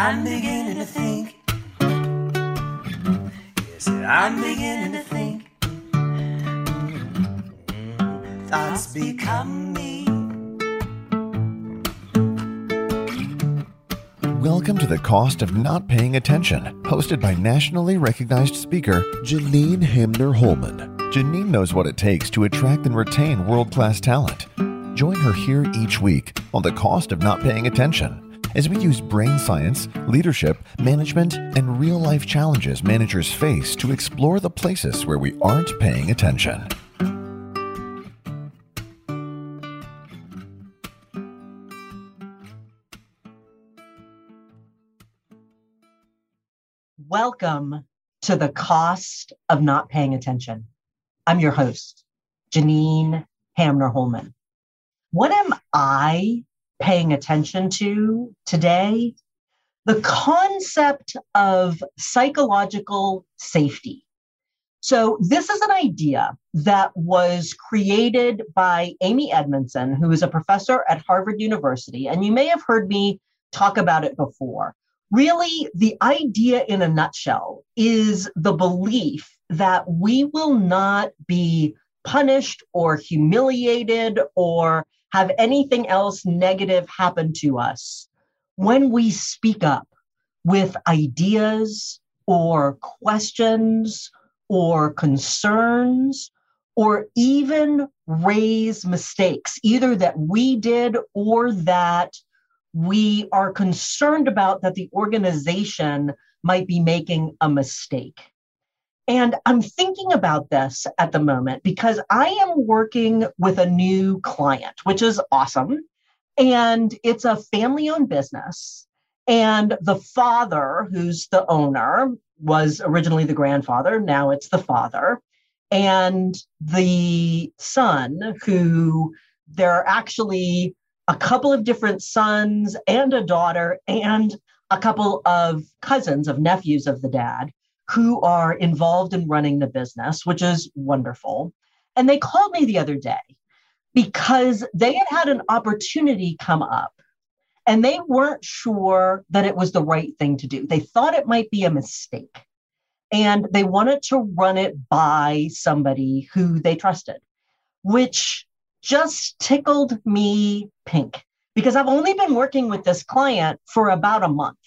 I'm beginning to think. Yes, I'm beginning to think. Thoughts become me. Welcome to The Cost of Not Paying Attention, hosted by nationally recognized speaker Janine Hamner Holman. Janine knows what it takes to attract and retain world class talent. Join her here each week on The Cost of Not Paying Attention as we use brain science, leadership, management, and real life challenges managers face to explore the places where we aren't paying attention. Welcome to the cost of not paying attention. I'm your host, Janine Hamner Holman. What am I paying attention to today? The concept of psychological safety. So, this is an idea that was created by Amy Edmondson, who is a professor at Harvard University. And you may have heard me talk about it before. Really, the idea in a nutshell is the belief that we will not be punished or humiliated or have anything else negative happen to us when we speak up with ideas or questions or concerns or even raise mistakes, either that we did or that we are concerned about that the organization might be making a mistake. And I'm thinking about this at the moment because I am working with a new client, which is awesome. And it's a family owned business. And the father, who's the owner, was originally the grandfather. Now it's the father. And the son, who there are actually a couple of different sons and a daughter and a couple of cousins of nephews of the dad who are involved in running the business, which is wonderful. And they called me the other day because they had had an opportunity come up and they weren't sure that it was the right thing to do. They thought it might be a mistake and they wanted to run it by somebody who they trusted, which just tickled me pink because I've only been working with this client for about a month.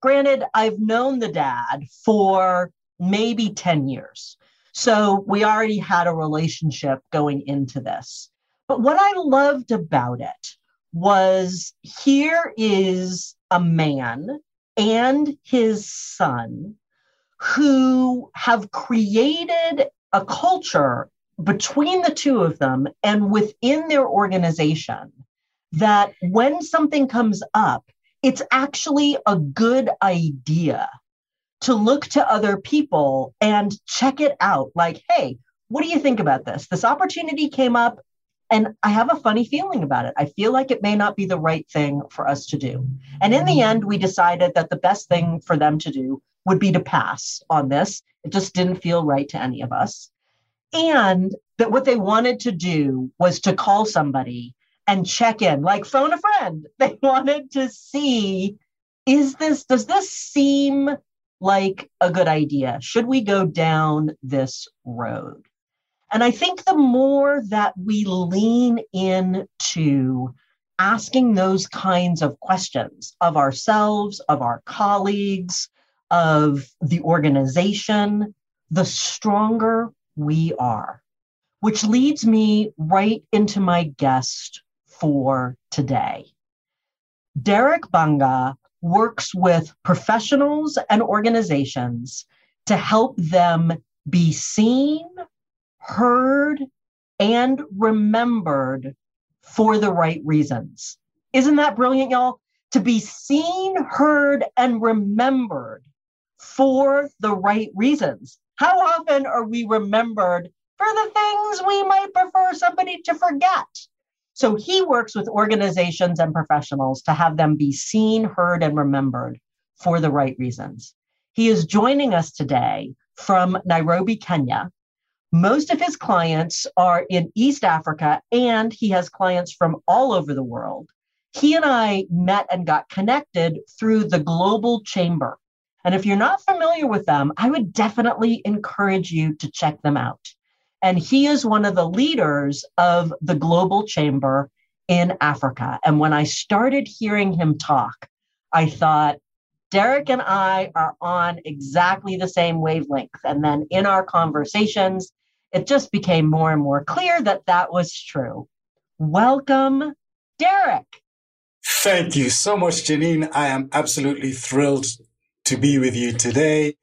Granted, I've known the dad for maybe 10 years. So we already had a relationship going into this. But what I loved about it was here is a man and his son who have created a culture between the two of them and within their organization that when something comes up, it's actually a good idea to look to other people and check it out. Like, hey, what do you think about this? This opportunity came up and I have a funny feeling about it. I feel like it may not be the right thing for us to do. And in the mm-hmm. end, we decided that the best thing for them to do would be to pass on this. It just didn't feel right to any of us. And that what they wanted to do was to call somebody and check in, like phone a friend. They wanted to see is this, does this seem like a good idea? Should we go down this road? And I think the more that we lean into asking those kinds of questions of ourselves, of our colleagues, of the organization, the stronger we are. Which leads me right into my guest for today. Derek Bbanga works with professionals and organizations to help them be seen, heard, and remembered for the right reasons. Isn't that brilliant, y'all? To be seen, heard, and remembered for the right reasons. How often are we remembered for the things we might prefer somebody to forget? So he works with organizations and professionals to have them be seen, heard, and remembered for the right reasons. He is joining us today from Nairobi, Kenya. Most of his clients are in East Africa, and he has clients from all over the world. he and I met and got connected through the Global Chamber. And if you're not familiar with them, I would definitely encourage you to check them out. And he is one of the leaders of the Global Chamber in Africa. And when I started hearing him talk, I thought, Derek and I are on exactly the same wavelength. And then in our conversations, it just became more and more clear that that was true. Welcome, Derek. Thank you so much, Janine. I am absolutely thrilled to be with you today.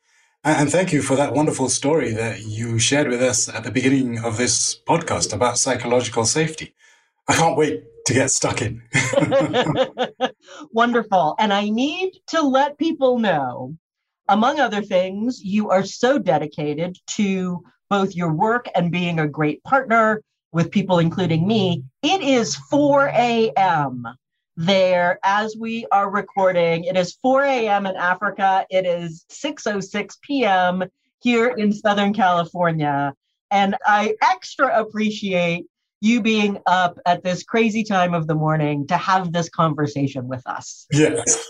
And thank you for that wonderful story that you shared with us at the beginning of this podcast about psychological safety. I can't wait to get stuck in. Wonderful. And I need to let people know, among other things, you are so dedicated to both your work and being a great partner with people, including me. It is 4 a.m. there as we are recording. It is 4 a.m. in Africa. It is 6.06 p.m. here in Southern California. And I extra appreciate you being up at this crazy time of the morning to have this conversation with us. Yes.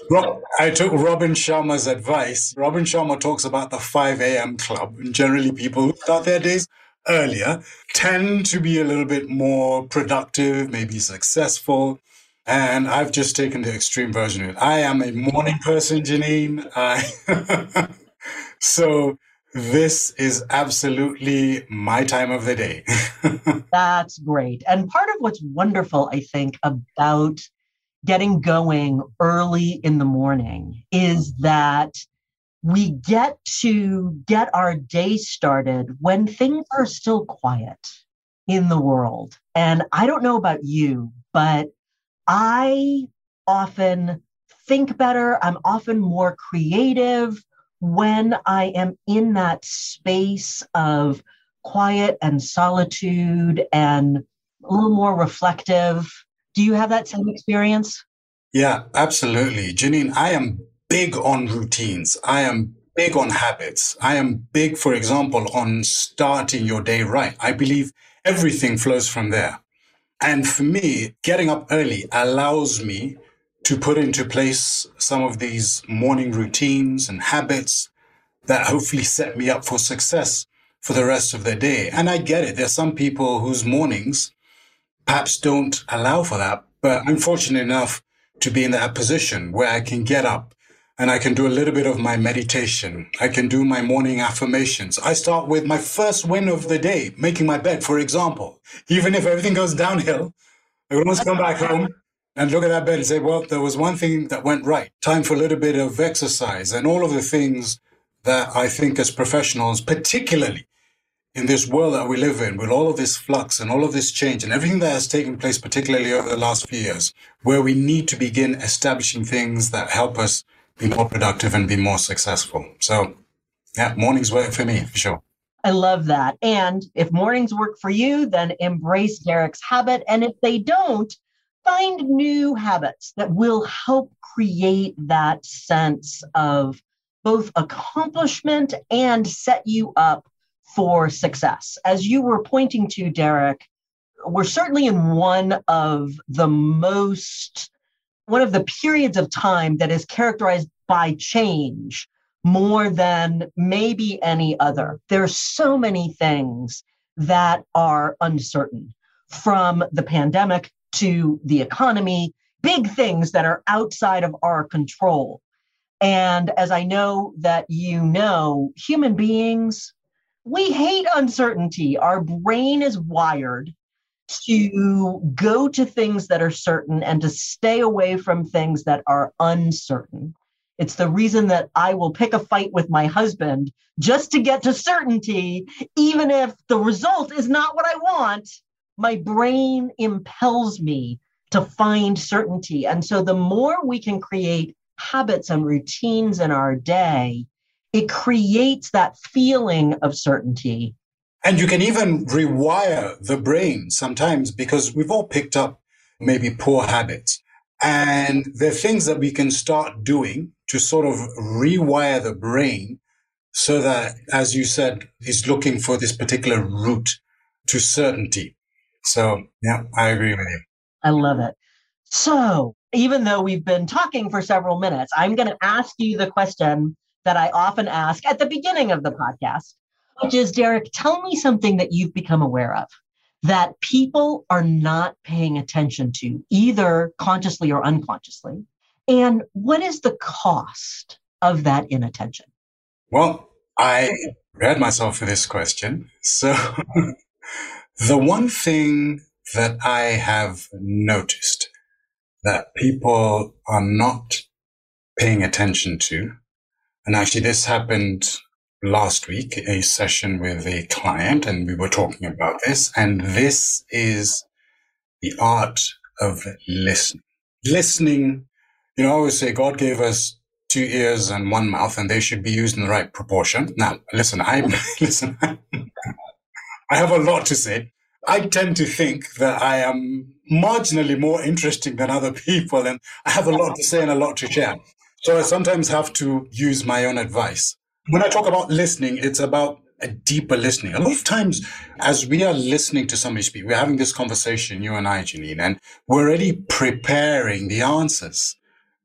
I took Robin Sharma's advice. Robin Sharma talks about the 5 a.m. club. And generally, people who start their days earlier tend to be a little bit more productive, maybe successful. And I've just taken the extreme version of it. I am a morning person, Janine. I so this is absolutely my time of the day. That's great. And part of what's wonderful, I think, about getting going early in the morning is that we get to get our day started when things are still quiet in the world. And I don't know about you, but I often think better. I'm often more creative when I am in that space of quiet and solitude and a little more reflective. Do you have that same experience? Yeah, absolutely. Janine, I am big on routines. I am big on habits. I am big, for example, on starting your day right. I believe everything flows from there. And for me, getting up early allows me to put into place some of these morning routines and habits that hopefully set me up for success for the rest of the day. And I get it. There's some people whose mornings perhaps don't allow for that. But I'm fortunate enough to be in that position where I can get up and I can do a little bit of my meditation. I can do my morning affirmations. I start with my first win of the day, making my bed, for example. Even if everything goes downhill, I always come back home and look at that bed and say, well, there was one thing that went right. Time for a little bit of exercise and all of the things that I think as professionals, particularly in this world that we live in, with all of this flux and all of this change and everything that has taken place, particularly over the last few years, where we need to begin establishing things that help us be more productive and be more successful. So, yeah, mornings work for me for sure. I love that. And if mornings work for you, then embrace Derek's habit. And if they don't, find new habits that will help create that sense of both accomplishment and set you up for success. As you were pointing to, Derek, we're certainly in one of the most, one of the periods of time that is characterized by change more than maybe any other. There's so many things that are uncertain from the pandemic to the economy, big things that are outside of our control. And as I know that you know, human beings, we hate uncertainty. Our brain is wired to go to things that are certain and to stay away from things that are uncertain. It's the reason that I will pick a fight with my husband just to get to certainty, even if the result is not what I want my brain impels me to find certainty. And so the more we can create habits and routines in our day, it creates that feeling of certainty. And you can even rewire the brain sometimes because we've all picked up maybe poor habits. And there are things that we can start doing to sort of rewire the brain so that, as you said, is looking for this particular route to certainty. So, yeah, I agree with you. I love it. So, even though we've been talking for several minutes, I'm going to ask you the question that I often ask at the beginning of the podcast, which is Derek, tell me something that you've become aware of that people are not paying attention to, either consciously or unconsciously. And what is the cost of that inattention? Well, I prepared myself for this question. So, the one thing that I have noticed that people are not paying attention to, and actually, this happened last week, a session with a client, and we were talking about this, and this is the art of listening. Listening, you know, I always say God gave us two ears and one mouth, and they should be used in the right proportion. Now, listen, I listen. I have a lot to say. I tend to think that I am marginally more interesting than other people, and I have a lot to say and a lot to share. So I sometimes have to use my own advice. When I talk about listening, it's about a deeper listening. A lot of times, as we are listening to somebody speak, we're having this conversation, you and I, Janine, and we're already preparing the answers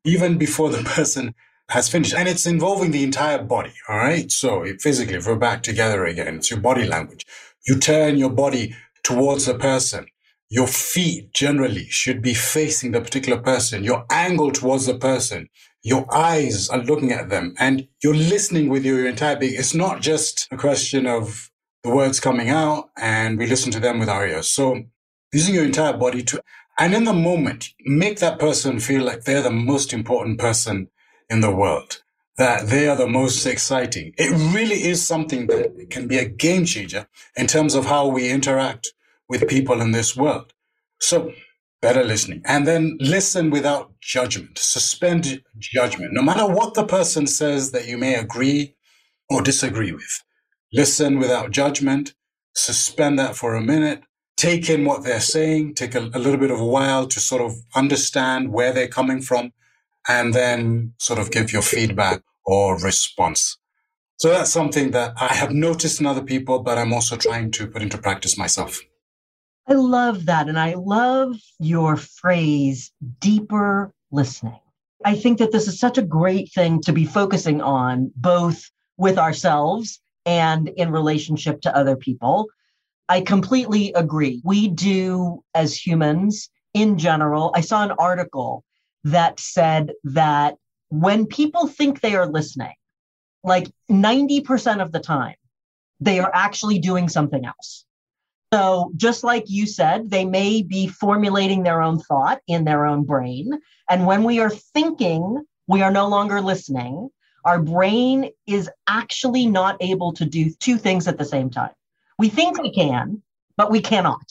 even before the person has finished. And it's involving the entire body. All right. So physically, if we're back together again, it's your body language. You turn your body towards the person. Your feet generally should be facing the particular person. Your angle towards the person. Your eyes are looking at them and you're listening with your entire being. It's not just a question of the words coming out and we listen to them with our ears. So using your entire body to, and in the moment, make that person feel like they're the most important person in the world, that they are the most exciting. It really is something that can be a game changer in terms of how we interact with people in this world. So better listening and then listen without judgment, suspend judgment, no matter what the person says that you may agree or disagree with. Listen without judgment, suspend that for a minute, take in what they're saying, take a, a little bit of a while to sort of understand where they're coming from and then sort of give your feedback or response. So that's something that I have noticed in other people, but I'm also trying to put into practice myself. I love that. And I love your phrase, deeper listening. I think that this is such a great thing to be focusing on, both with ourselves and in relationship to other people. I completely agree. We do, as humans in general, I saw an article that said that when people think they are listening, like 90% of the time, they are actually doing something else. So, just like you said, they may be formulating their own thought in their own brain. And when we are thinking, we are no longer listening. Our brain is actually not able to do two things at the same time. We think we can, but we cannot.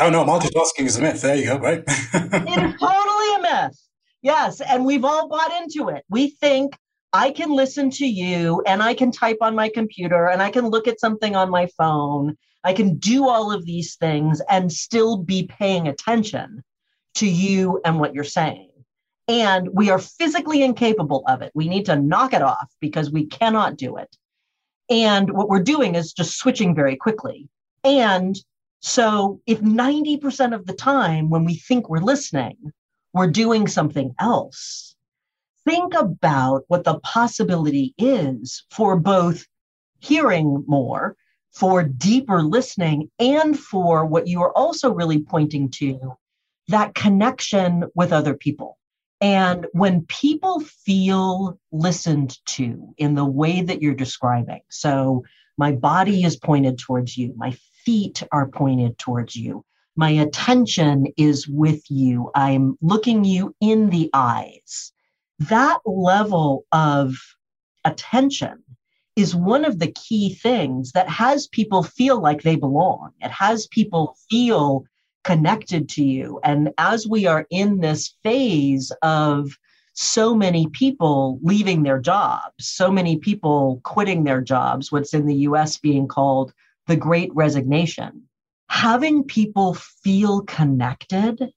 Oh, no, multitasking is a myth. There you go, right? it is totally a myth. Yes. And we've all bought into it. We think I can listen to you and I can type on my computer and I can look at something on my phone I can do all of these things and still be paying attention to you and what you're saying. And we are physically incapable of it. We need to knock it off because we cannot do it. And what we're doing is just switching very quickly. And so if 90% of the time when we think we're listening, we're doing something else, think about what the possibility is for both hearing more for deeper listening and for what you are also really pointing to that connection with other people. And when people feel listened to in the way that you're describing, so my body is pointed towards you, my feet are pointed towards you, my attention is with you, I'm looking you in the eyes. That level of attention is one of the key things that has people feel like they belong. It has people feel connected to you. And as we are in this phase of so many people leaving their jobs, so many people quitting their jobs, what's in the US being called the great resignation, having people feel connected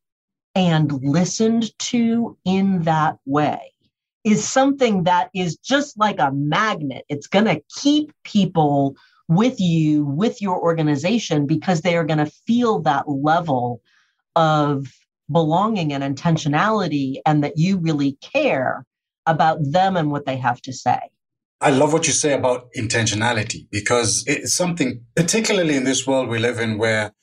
and listened to in that way is something that is just like a magnet. It's going to keep people with you, with your organization, because they are going to feel that level of belonging and intentionality and that you really care about them and what they have to say. I love what you say about intentionality because it's something, particularly in this world we live in where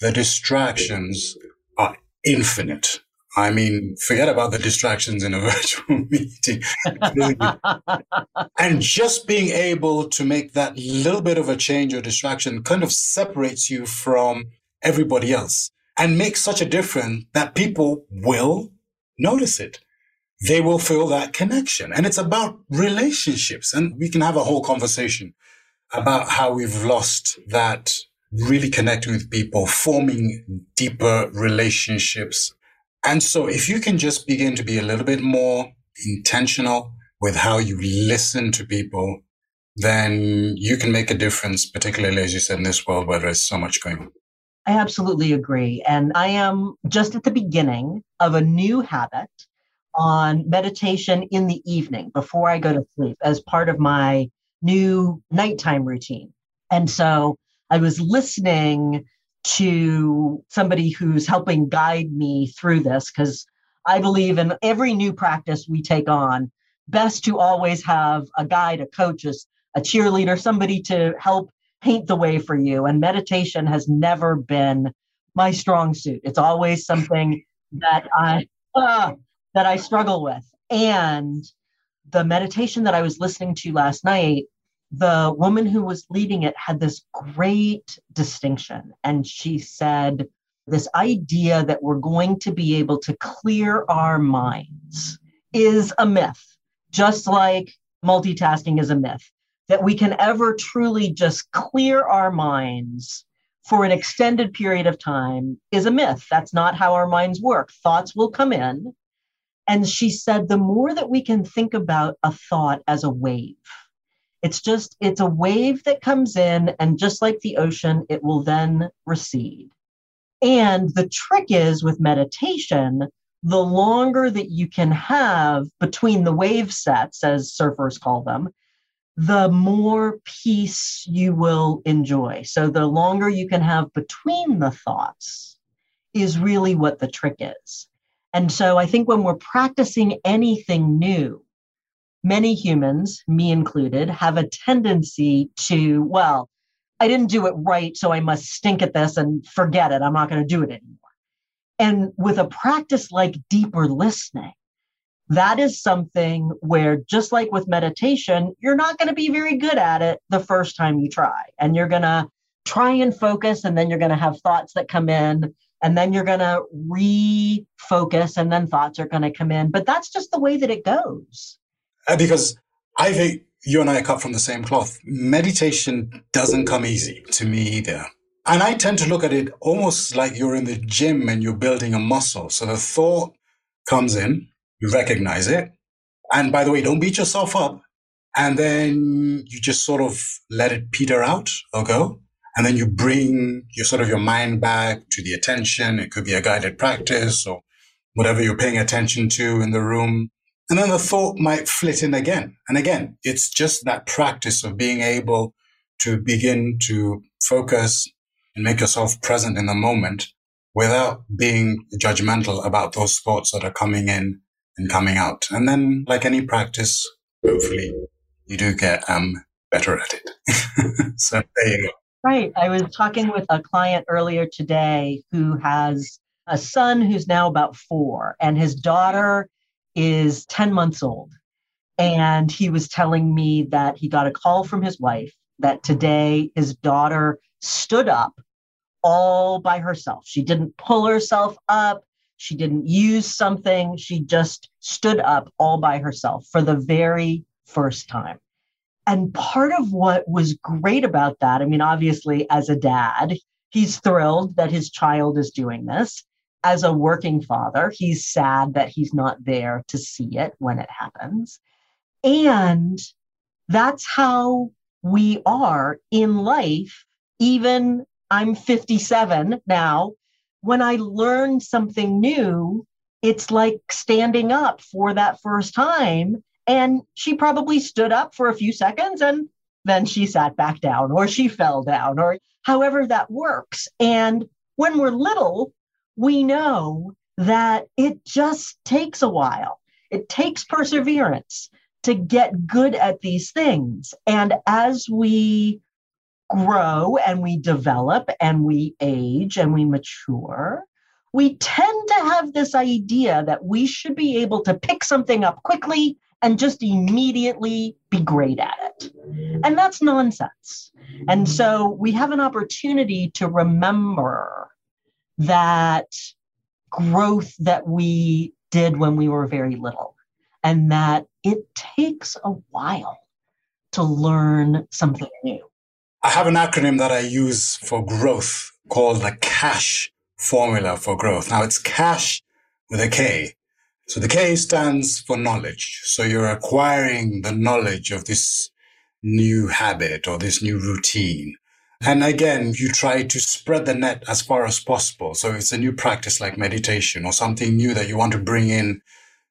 the distractions are infinite. I mean, forget about the distractions in a virtual meeting. and just being able to make that little bit of a change or distraction kind of separates you from everybody else and makes such a difference that people will notice it. They will feel that connection. And it's about relationships. And we can have a whole conversation about how we've lost that really connecting with people, forming deeper relationships. And so if you can just begin to be a little bit more intentional with how you listen to people, then you can make a difference, particularly as you said in this world where there's so much going on. I absolutely agree. And I am just at the beginning of a new habit on meditation in the evening before I go to sleep as part of my new nighttime routine. And so I was listening to somebody who's helping guide me through this because I believe in every new practice we take on, best to always have a guide, a coach, a cheerleader, somebody to help paint the way for you. And meditation has never been my strong suit. It's always something that I uh, that I struggle with. And the meditation that I was listening to last night the woman who was leading it had this great distinction. And she said, This idea that we're going to be able to clear our minds is a myth, just like multitasking is a myth. That we can ever truly just clear our minds for an extended period of time is a myth. That's not how our minds work. Thoughts will come in. And she said, the more that we can think about a thought as a wave, it's just, it's a wave that comes in, and just like the ocean, it will then recede. And the trick is with meditation, the longer that you can have between the wave sets, as surfers call them, the more peace you will enjoy. So the longer you can have between the thoughts is really what the trick is. And so I think when we're practicing anything new, many humans, me included, have a tendency to, well, I didn't do it right, so I must stink at this and forget it. I'm not going to do it anymore. And with a practice like deeper listening, that is something where, just like with meditation, you're not going to be very good at it the first time you try. And you're going to try and focus, and then you're going to have thoughts that come in, and then you're going to refocus, and then thoughts are going to come in. But that's just the way that it goes. Uh, because I think you and I are cut from the same cloth. Meditation doesn't come easy to me either. And I tend to look at it almost like you're in the gym and you're building a muscle. So the thought comes in, you recognize it. And by the way, don't beat yourself up. And then you just sort of let it peter out or go. And then you bring your sort of your mind back to the attention. It could be a guided practice or whatever you're paying attention to in the room. And then the thought might flit in again. And again, it's just that practice of being able to begin to focus and make yourself present in the moment without being judgmental about those thoughts that are coming in and coming out. And then, like any practice, hopefully you do get um, better at it. so there you go. Right. I was talking with a client earlier today who has a son who's now about four, and his daughter is 10 months old. And he was telling me that he got a call from his wife that today his daughter stood up all by herself. She didn't pull herself up. She didn't use something. She just stood up all by herself for the very first time. And part of what was great about that, I mean, obviously, as a dad, he's thrilled that his child is doing this as a working father, he's sad that he's not there to see it when it happens. And that's how we are in life. Even I'm 57 now. When I learn something new, it's like standing up for that first time. And she probably stood up for a few seconds and then she sat back down or she fell down or however that works. And when we're little, we know that it just takes a while. It takes perseverance to get good at these things. And as we grow and we develop and we age and we mature, we tend to have this idea that we should be able to pick something up quickly and just immediately be great at it. And that's nonsense. And so we have an opportunity to remember that growth that we did when we were very little and that it takes a while to learn something new. I have an acronym that I use for growth called the KASH formula for growth. Now it's KASH with a K. So the K stands for knowledge. So you're acquiring the knowledge of this new habit or this new routine. And again, you try to spread the net as far as possible. So it's a new practice like meditation or something new that you want to bring in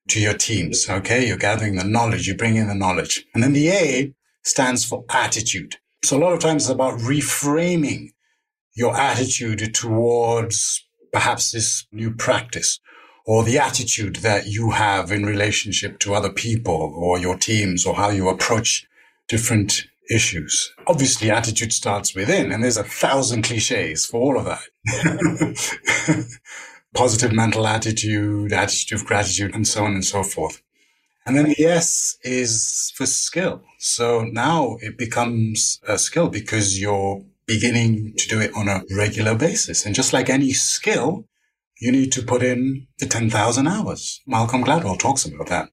to your teams. Okay. You're gathering the knowledge. You bring in the knowledge. And then the A stands for attitude. So a lot of times it's about reframing your attitude towards perhaps this new practice or the attitude that you have in relationship to other people or your teams or how you approach different issues. Obviously, attitude starts within, and there's a thousand cliches for all of that. Positive mental attitude, attitude of gratitude, and so on and so forth. And then the S is for skill. So now it becomes a skill because you're beginning to do it on a regular basis. And just like any skill, you need to put in the 10,000 hours. Malcolm Gladwell talks about that.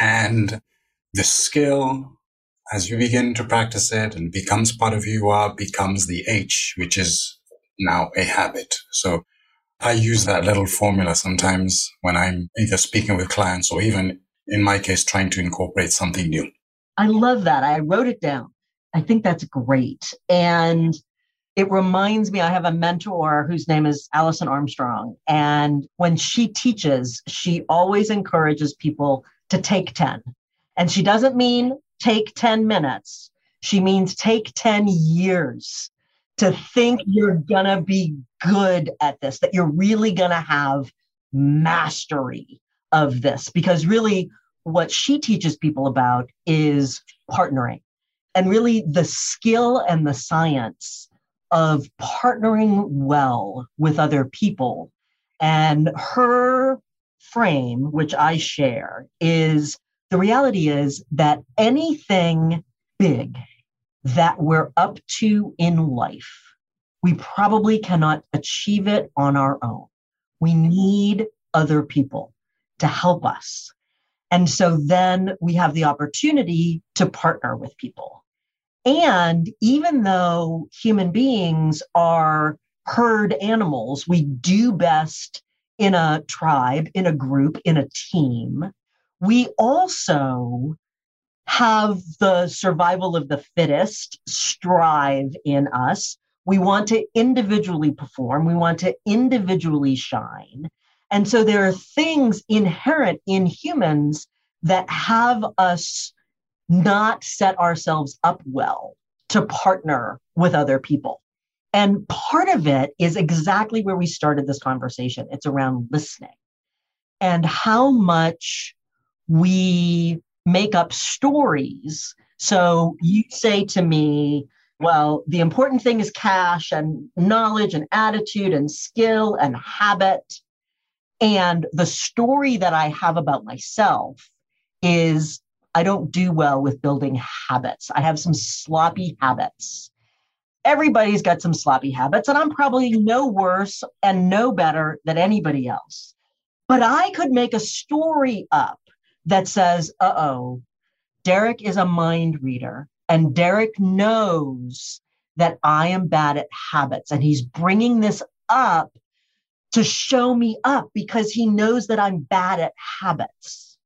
And the skill as you begin to practice it and becomes part of who you are, becomes the H, which is now a habit. So I use that little formula sometimes when I'm either speaking with clients or even in my case, trying to incorporate something new. I love that. I wrote it down. I think that's great. And it reminds me, I have a mentor whose name is Alison Armstrong. And when she teaches, she always encourages people to take 10. And she doesn't mean take 10 minutes. She means take 10 years to think you're going to be good at this, that you're really going to have mastery of this. Because really, what she teaches people about is partnering and really the skill and the science of partnering well with other people. And her frame, which I share, is the reality is that anything big that we're up to in life, we probably cannot achieve it on our own. We need other people to help us. And so then we have the opportunity to partner with people. And even though human beings are herd animals, we do best in a tribe, in a group, in a team we also have the survival of the fittest strive in us. We want to individually perform, we want to individually shine. And so there are things inherent in humans that have us not set ourselves up well to partner with other people. And part of it is exactly where we started this conversation. It's around listening and how much we make up stories. So you say to me, well, the important thing is cash and knowledge and attitude and skill and habit. And the story that I have about myself is I don't do well with building habits. I have some sloppy habits. Everybody's got some sloppy habits, and I'm probably no worse and no better than anybody else. But I could make a story up that says, uh oh, Derek is a mind reader and Derek knows that I am bad at habits. And he's bringing this up to show me up because he knows that I'm bad at habits.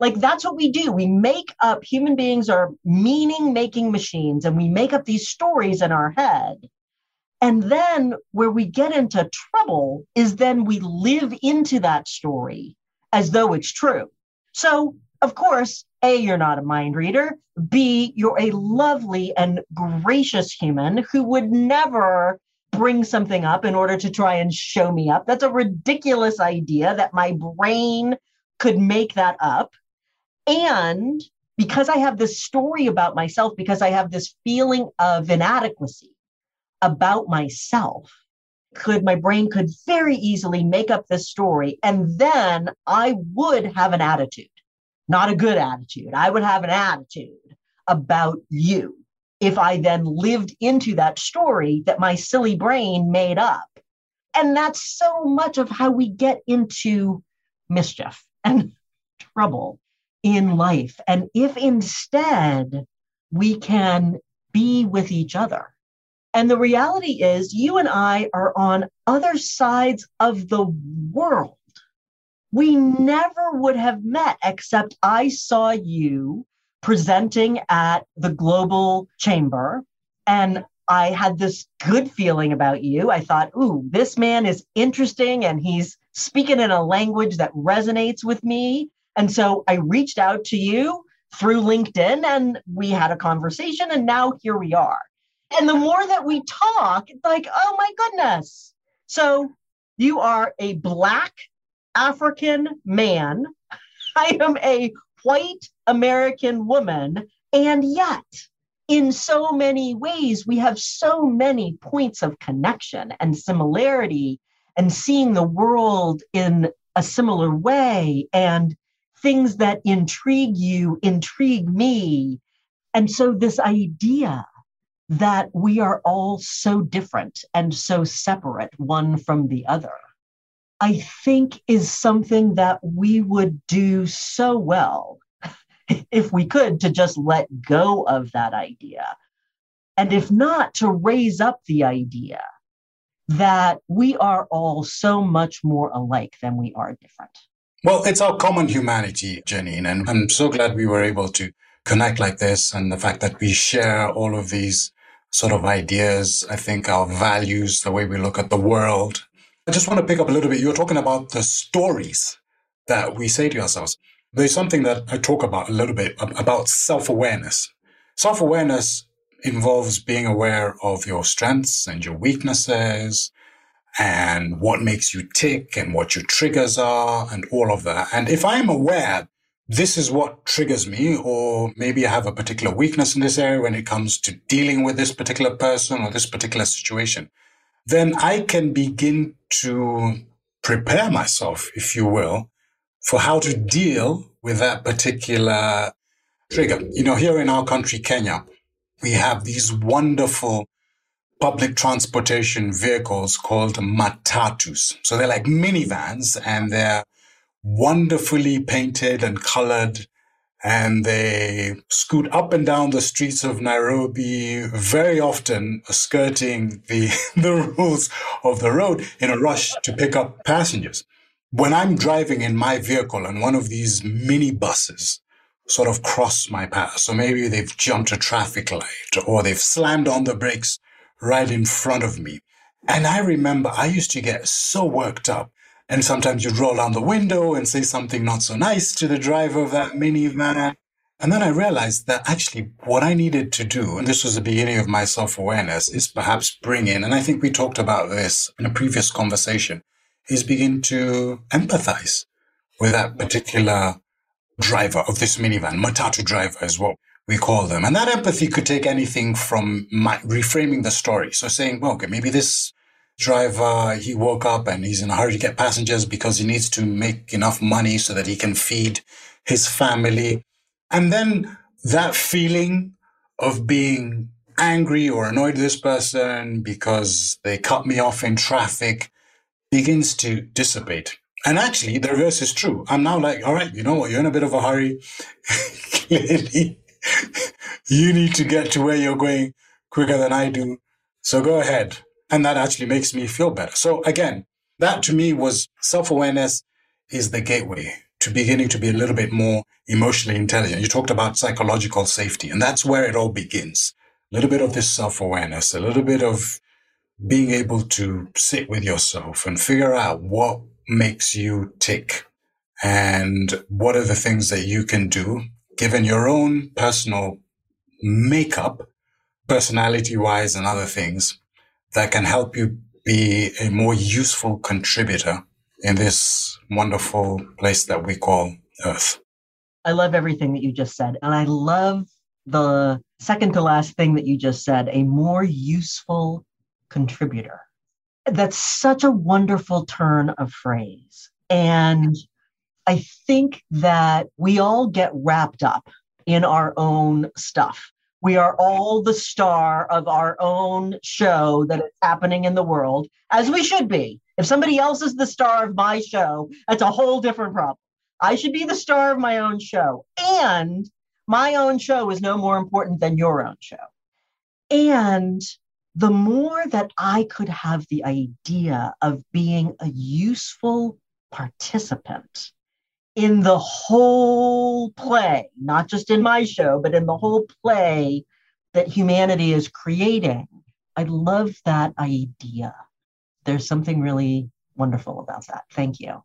Like that's what we do. We make up, human beings are meaning making machines, and we make up these stories in our head. And then where we get into trouble is then we live into that story as though it's true. So, of course, A, you're not a mind reader. B, you're a lovely and gracious human who would never bring something up in order to try and show me up. That's a ridiculous idea that my brain could make that up. And because I have this story about myself, because I have this feeling of inadequacy about myself, could my brain could very easily make up this story and then I would have an attitude, not a good attitude. I would have an attitude about you if I then lived into that story that my silly brain made up. And that's so much of how we get into mischief and trouble in life. And if instead we can be with each other, and the reality is, you and I are on other sides of the world. We never would have met except I saw you presenting at the Global Chamber and I had this good feeling about you. I thought, ooh, this man is interesting and he's speaking in a language that resonates with me. And so I reached out to you through LinkedIn and we had a conversation. And now here we are. And the more that we talk, it's like, oh my goodness. So you are a Black African man. I am a white American woman. And yet, in so many ways, we have so many points of connection and similarity and seeing the world in a similar way and things that intrigue you intrigue me. And so, this idea that we are all so different and so separate one from the other I think is something that we would do so well if we could to just let go of that idea. And if not, to raise up the idea that we are all so much more alike than we are different. Well, it's our common humanity, Janine, and I'm so glad we were able to connect like this and the fact that we share all of these sort of ideas. I think our values, the way we look at the world, I just want to pick up a little bit. You're talking about the stories that we say to ourselves. There's something that I talk about a little bit about self awareness. Self awareness involves being aware of your strengths and your weaknesses and what makes you tick and what your triggers are and all of that. And if I'm aware this is what triggers me, or maybe I have a particular weakness in this area when it comes to dealing with this particular person or this particular situation, then I can begin to prepare myself, if you will, for how to deal with that particular trigger. You know, here in our country, Kenya, we have these wonderful public transportation vehicles called matatus. So they're like minivans and they're wonderfully painted and colored and they scoot up and down the streets of Nairobi, very often skirting the, the rules of the road in a rush to pick up passengers. When I'm driving in my vehicle and one of these mini buses sort of cross my path, so maybe they've jumped a traffic light or they've slammed on the brakes right in front of me. And I remember I used to get so worked up and sometimes you'd roll down the window and say something not so nice to the driver of that minivan. And then I realized that actually what I needed to do, and this was the beginning of my self awareness, is perhaps bring in, and I think we talked about this in a previous conversation, is begin to empathize with that particular driver of this minivan. Matatu driver is what we call them. And that empathy could take anything from my, reframing the story. So saying, well, okay, maybe this driver, he woke up and he's in a hurry to get passengers because he needs to make enough money so that he can feed his family. And then that feeling of being angry or annoyed this person because they cut me off in traffic begins to dissipate. And actually, the reverse is true. I'm now like, all right, you know what? You're in a bit of a hurry. Clearly, you need to get to where you're going quicker than I do. So go ahead. And that actually makes me feel better. So again, that to me was self awareness is the gateway to beginning to be a little bit more emotionally intelligent. You talked about psychological safety, and that's where it all begins. A little bit of this self awareness, a little bit of being able to sit with yourself and figure out what makes you tick and what are the things that you can do given your own personal makeup, personality wise and other things that can help you be a more useful contributor in this wonderful place that we call Earth. I love everything that you just said. And I love the second to last thing that you just said a more useful contributor. That's such a wonderful turn of phrase. And I think that we all get wrapped up in our own stuff. We are all the star of our own show that is happening in the world, as we should be. If somebody else is the star of my show, that's a whole different problem. I should be the star of my own show. And my own show is no more important than your own show. And the more that I could have the idea of being a useful participant in the whole play, not just in my show, but in the whole play that humanity is creating, I love that idea. There's something really wonderful about that. Thank you.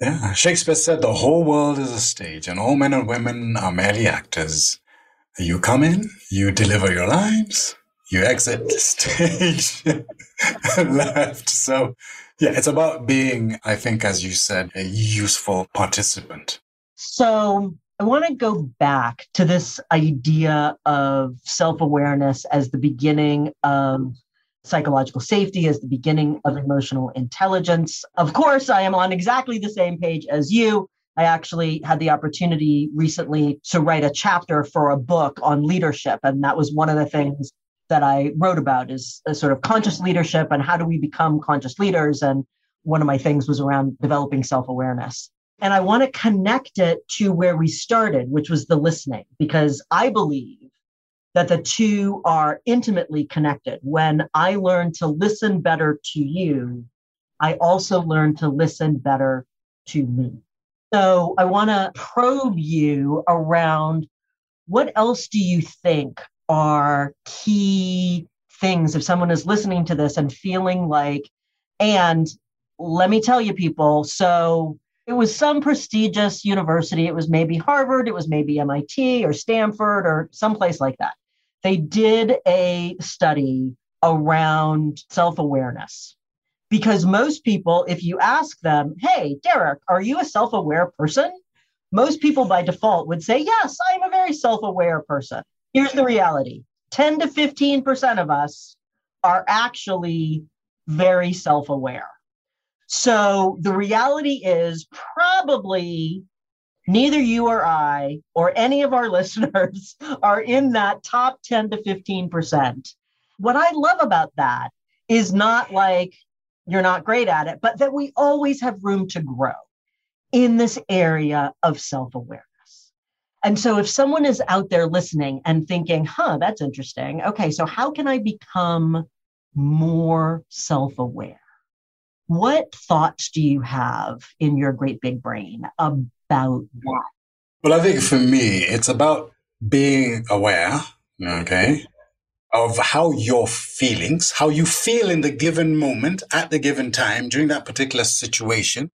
Yeah, Shakespeare said the whole world is a stage and all men and women are merely actors. You come in, you deliver your lines, you exit the stage and left. So, yeah, it's about being, I think, as you said, a useful participant. So, I want to go back to this idea of self awareness as the beginning of psychological safety as the beginning of emotional intelligence. Of course, I am on exactly the same page as you. I actually had the opportunity recently to write a chapter for a book on leadership. And that was one of the things that I wrote about is a sort of conscious leadership and how do we become conscious leaders. And one of my things was around developing self awareness. And I want to connect it to where we started, which was the listening, because I believe that the two are intimately connected. When I learn to listen better to you, I also learn to listen better to me. So I want to probe you around what else do you think are key things if someone is listening to this and feeling like, and let me tell you, people, so it was some prestigious university. It was maybe Harvard, it was maybe MIT or Stanford or someplace like that they did a study around self awareness. Because most people, if you ask them, hey, Derek, are you a self aware person? Most people by default would say, yes, I'm a very self aware person. Here's the reality 10 to 15% of us are actually very self aware. So the reality is probably neither you or I or any of our listeners are in that top 10 to 15%. What I love about that is not like you're not great at it, but that we always have room to grow in this area of self awareness. And so if someone is out there listening and thinking, huh, that's interesting. Okay, so how can I become more self aware? What thoughts do you have in your great big brain about that? Well, I think for me, it's about being aware, okay, of how your feelings, how you feel in the given moment at the given time during that particular situation,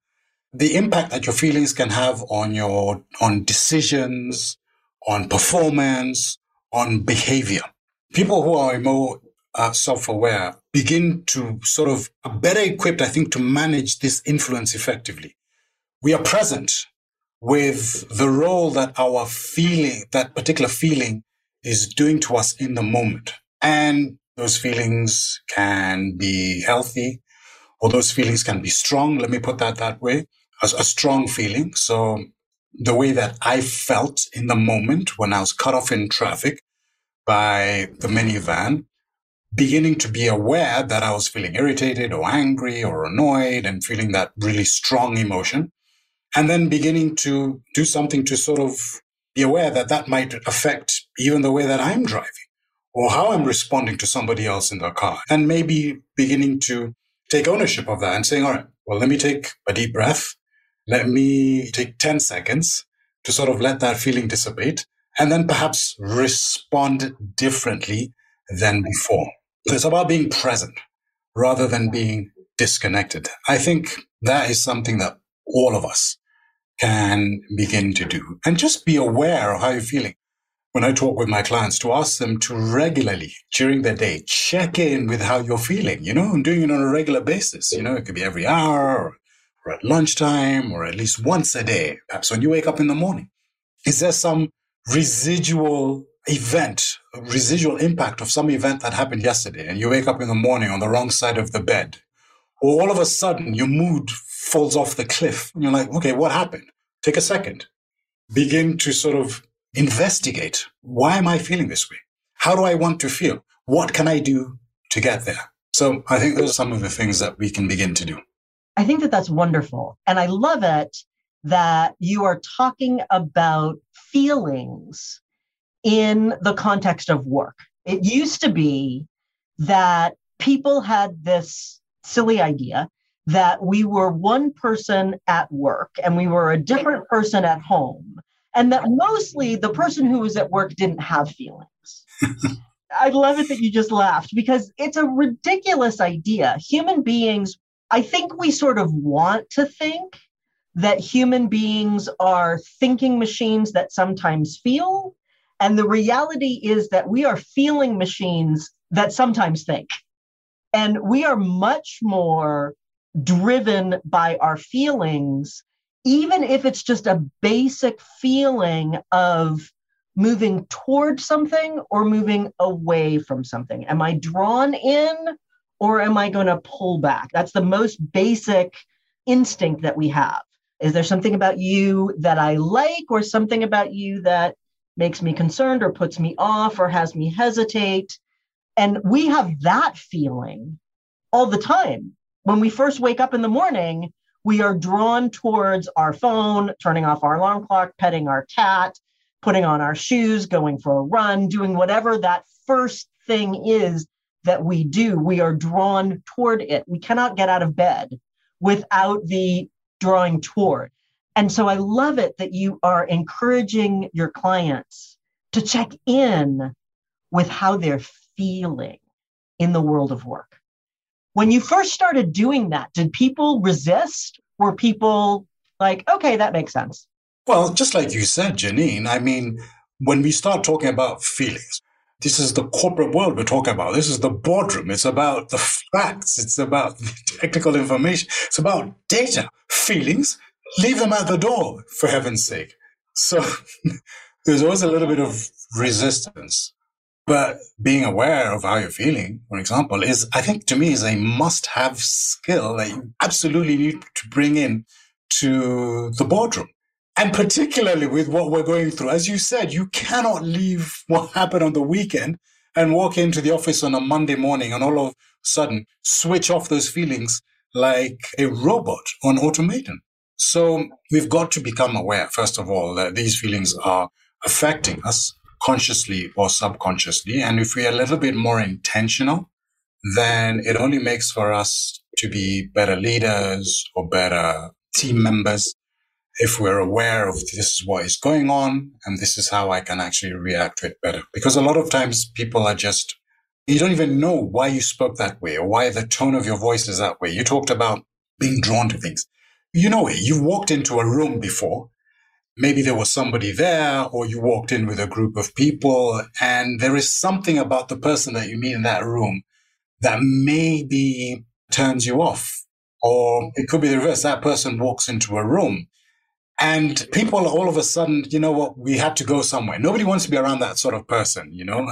the impact that your feelings can have on your, on decisions, on performance, on behavior. People who are more uh, self-aware begin to sort of are better equipped, I think, to manage this influence effectively. We are present with the role that our feeling, that particular feeling is doing to us in the moment. And those feelings can be healthy or those feelings can be strong. Let me put that that way. A, a strong feeling. So the way that I felt in the moment when I was cut off in traffic by the minivan, beginning to be aware that I was feeling irritated or angry or annoyed and feeling that really strong emotion and then beginning to do something to sort of be aware that that might affect even the way that I'm driving or how I'm responding to somebody else in the car. And maybe beginning to take ownership of that and saying, all right, well, let me take a deep breath. Let me take 10 seconds to sort of let that feeling dissipate and then perhaps respond differently than before. So it's about being present rather than being disconnected. I think that is something that all of us can begin to do and just be aware of how you're feeling. when I talk with my clients to ask them to regularly during the day check in with how you're feeling, you know, and doing it on a regular basis. You know, it could be every hour or, at lunchtime or at least once a day, perhaps when you wake up in the morning. Is there some residual event, residual impact of some event that happened yesterday and you wake up in the morning on the wrong side of the bed? Or all of a sudden your mood falls off the cliff and you're like, okay, what happened? Take a second. Begin to sort of investigate why am I feeling this way? How do I want to feel? What can I do to get there? So I think those are some of the things that we can begin to do. I think that that's wonderful. And I love it that you are talking about feelings in the context of work. It used to be that people had this silly idea that we were one person at work and we were a different person at home and that mostly the person who was at work didn't have feelings. I love it that you just laughed because it's a ridiculous idea. Human beings, I think we sort of want to think that human beings are thinking machines that sometimes feel. And the reality is that we are feeling machines that sometimes think. And we are much more driven by our feelings even if it's just a basic feeling of moving towards something or moving away from something. Am I drawn in or am I going to pull back? That's the most basic instinct that we have. Is there something about you that I like or something about you that makes me concerned or puts me off or has me hesitate? And we have that feeling all the time. When we first wake up in the morning, we are drawn towards our phone, turning off our alarm clock, petting our cat, putting on our shoes, going for a run, doing whatever that first thing is that we do. We are drawn toward it. We cannot get out of bed without the drawing toward. And so I love it that you are encouraging your clients to check in with how they're feeling in the world of work. When you first started doing that, did people resist? Were people like, okay, that makes sense? Well, just like you said, Janine, I mean, when we start talking about feelings, this is the corporate world we're talking about. This is the boardroom. It's about the facts. It's about the technical information. It's about data. Feelings, leave them at the door, for heaven's sake. So there's always a little bit of resistance. But being aware of how you're feeling, for example, is, I think to me, is a must have skill that you absolutely need to bring in to the boardroom. And particularly with what we're going through, as you said, you cannot leave what happened on the weekend and walk into the office on a Monday morning and all of a sudden switch off those feelings like a robot or an automaton. So we've got to become aware, first of all, that these feelings are affecting us consciously or subconsciously. And if we're a little bit more intentional, then it only makes for us to be better leaders or better team members if we're aware of this is what is going on and this is how I can actually react to it better. Because a lot of times people are just, you don't even know why you spoke that way or why the tone of your voice is that way. You talked about being drawn to things. You know, you've walked into a room before maybe there was somebody there or you walked in with a group of people and there is something about the person that you meet in that room that maybe turns you off. Or it could be the reverse. That person walks into a room and people all of a sudden, you know what, we had to go somewhere. Nobody wants to be around that sort of person, you know,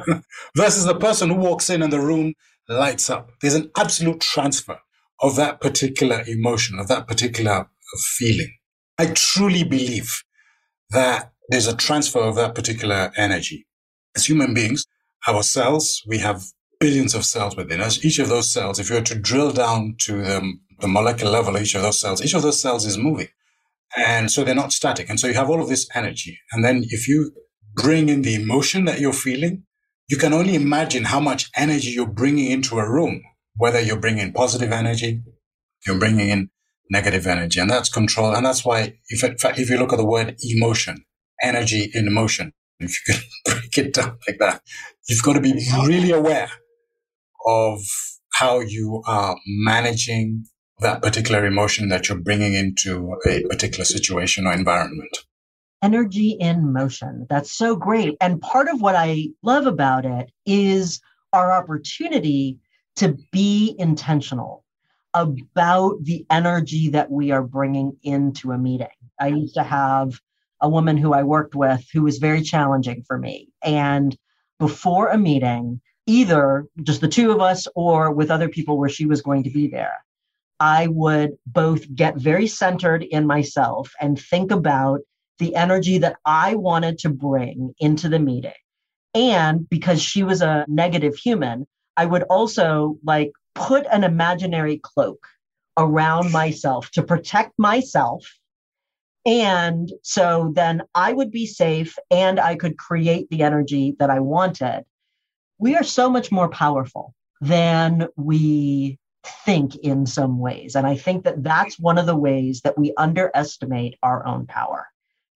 versus the person who walks in and the room lights up. There's an absolute transfer of that particular emotion, of that particular feeling. I truly believe that there's a transfer of that particular energy. As human beings, our cells, we have billions of cells within us. Each of those cells, if you were to drill down to the, the molecular level, each of those cells, each of those cells is moving. And so they're not static. And so you have all of this energy. And then if you bring in the emotion that you're feeling, you can only imagine how much energy you're bringing into a room, whether you're bringing positive energy, you're bringing in negative energy. And that's control. And that's why, if, if you look at the word emotion, energy in motion, if you can break it down like that, you've got to be really aware of how you are managing that particular emotion that you're bringing into a particular situation or environment. energy in motion. That's so great. And part of what I love about it is our opportunity to be intentional about the energy that we are bringing into a meeting. I used to have a woman who I worked with who was very challenging for me. And before a meeting, either just the two of us or with other people where she was going to be there, I would both get very centered in myself and think about the energy that I wanted to bring into the meeting. And because she was a negative human, I would also like put an imaginary cloak around myself to protect myself. And so then I would be safe and I could create the energy that I wanted. We are so much more powerful than we think in some ways. And I think that that's one of the ways that we underestimate our own power.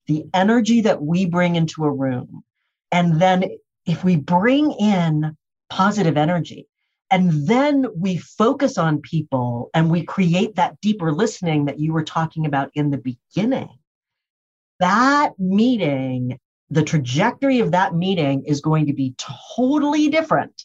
The energy that we bring into a room. And then if we bring in positive energy, and then we focus on people and we create that deeper listening that you were talking about in the beginning. That meeting, the trajectory of that meeting is going to be totally different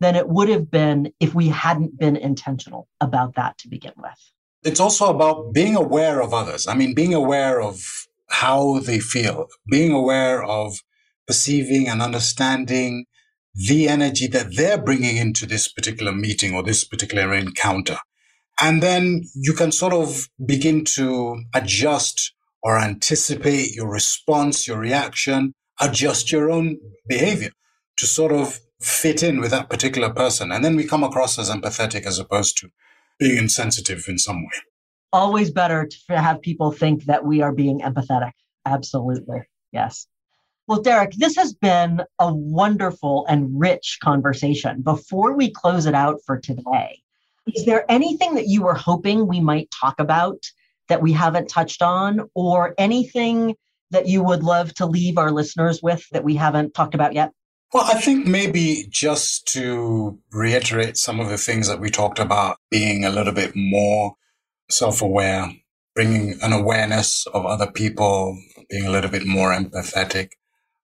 than it would have been if we hadn't been intentional about that to begin with. It's also about being aware of others. I mean, being aware of how they feel, being aware of perceiving and understanding the energy that they're bringing into this particular meeting or this particular encounter. And then you can sort of begin to adjust or anticipate your response, your reaction, adjust your own behavior to sort of fit in with that particular person. And then we come across as empathetic as opposed to being insensitive in some way. Always better to have people think that we are being empathetic. Absolutely. Yes. Well, Derek, this has been a wonderful and rich conversation. Before we close it out for today, is there anything that you were hoping we might talk about that we haven't touched on, or anything that you would love to leave our listeners with that we haven't talked about yet? Well, I think maybe just to reiterate some of the things that we talked about, being a little bit more self aware, bringing an awareness of other people, being a little bit more empathetic.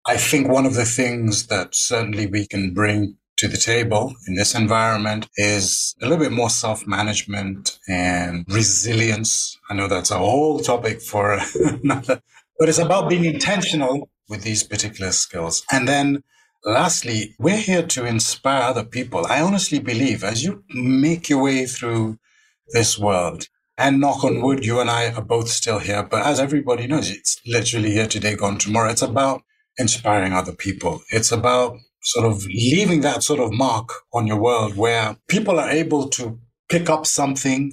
I think one of the things that certainly we can bring to the table in this environment is a little bit more self management and resilience. I know that's a whole topic for another, but it's about being intentional with these particular skills. And then lastly, we're here to inspire other people. I honestly believe as you make your way through this world, and knock on wood, you and I are both still here. But as everybody knows, it's literally here today, gone tomorrow. It's about inspiring other people. It's about sort of leaving that sort of mark on your world where people are able to pick up something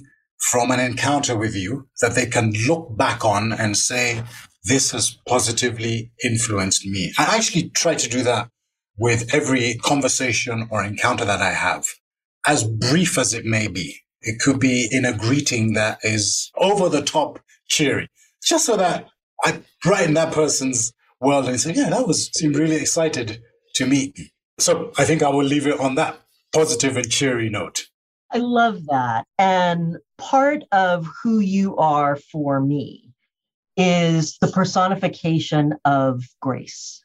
from an encounter with you that they can look back on and say, this has positively influenced me. I actually try to do that with every conversation or encounter that I have, as brief as it may be. It could be in a greeting that is over the top cheery, just so that I brighten that person's world and say, yeah, that was seemed really excited to meet me. So I think I will leave it on that positive and cheery note. I love that. And part of who you are for me is the personification of grace.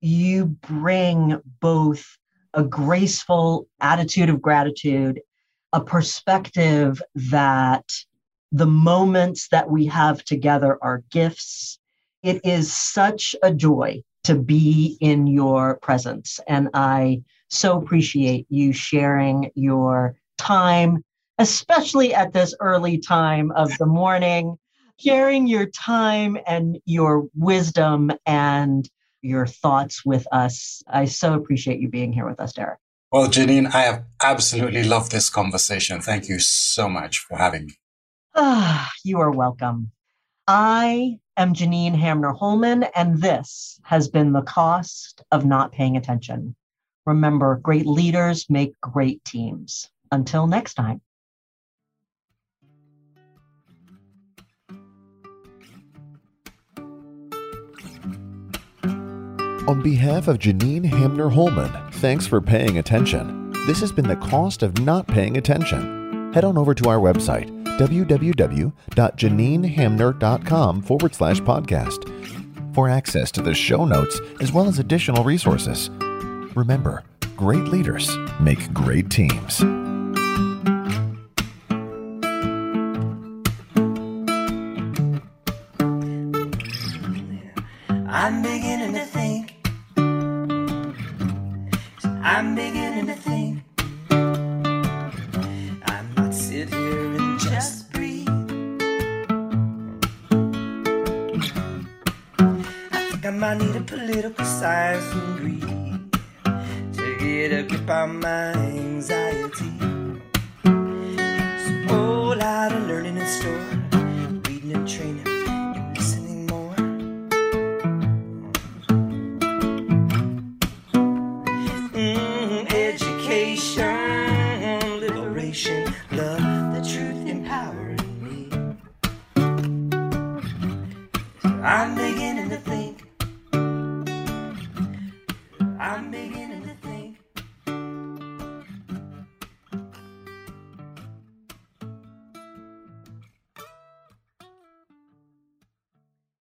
You bring both a graceful attitude of gratitude, a perspective that the moments that we have together are gifts it is such a joy to be in your presence. And I so appreciate you sharing your time, especially at this early time of the morning, sharing your time and your wisdom and your thoughts with us. I so appreciate you being here with us, Derek. Well, Janine, I have absolutely loved this conversation. Thank you so much for having me. Ah, you are welcome. I am Janine Hamner Holman, and this has been the cost of not paying attention. Remember, great leaders make great teams. Until next time. On behalf of Janine Hamner Holman, thanks for paying attention. This has been the cost of not paying attention. Head on over to our website, www.janinehamner.com forward slash podcast for access to the show notes as well as additional resources. Remember, great leaders make great teams.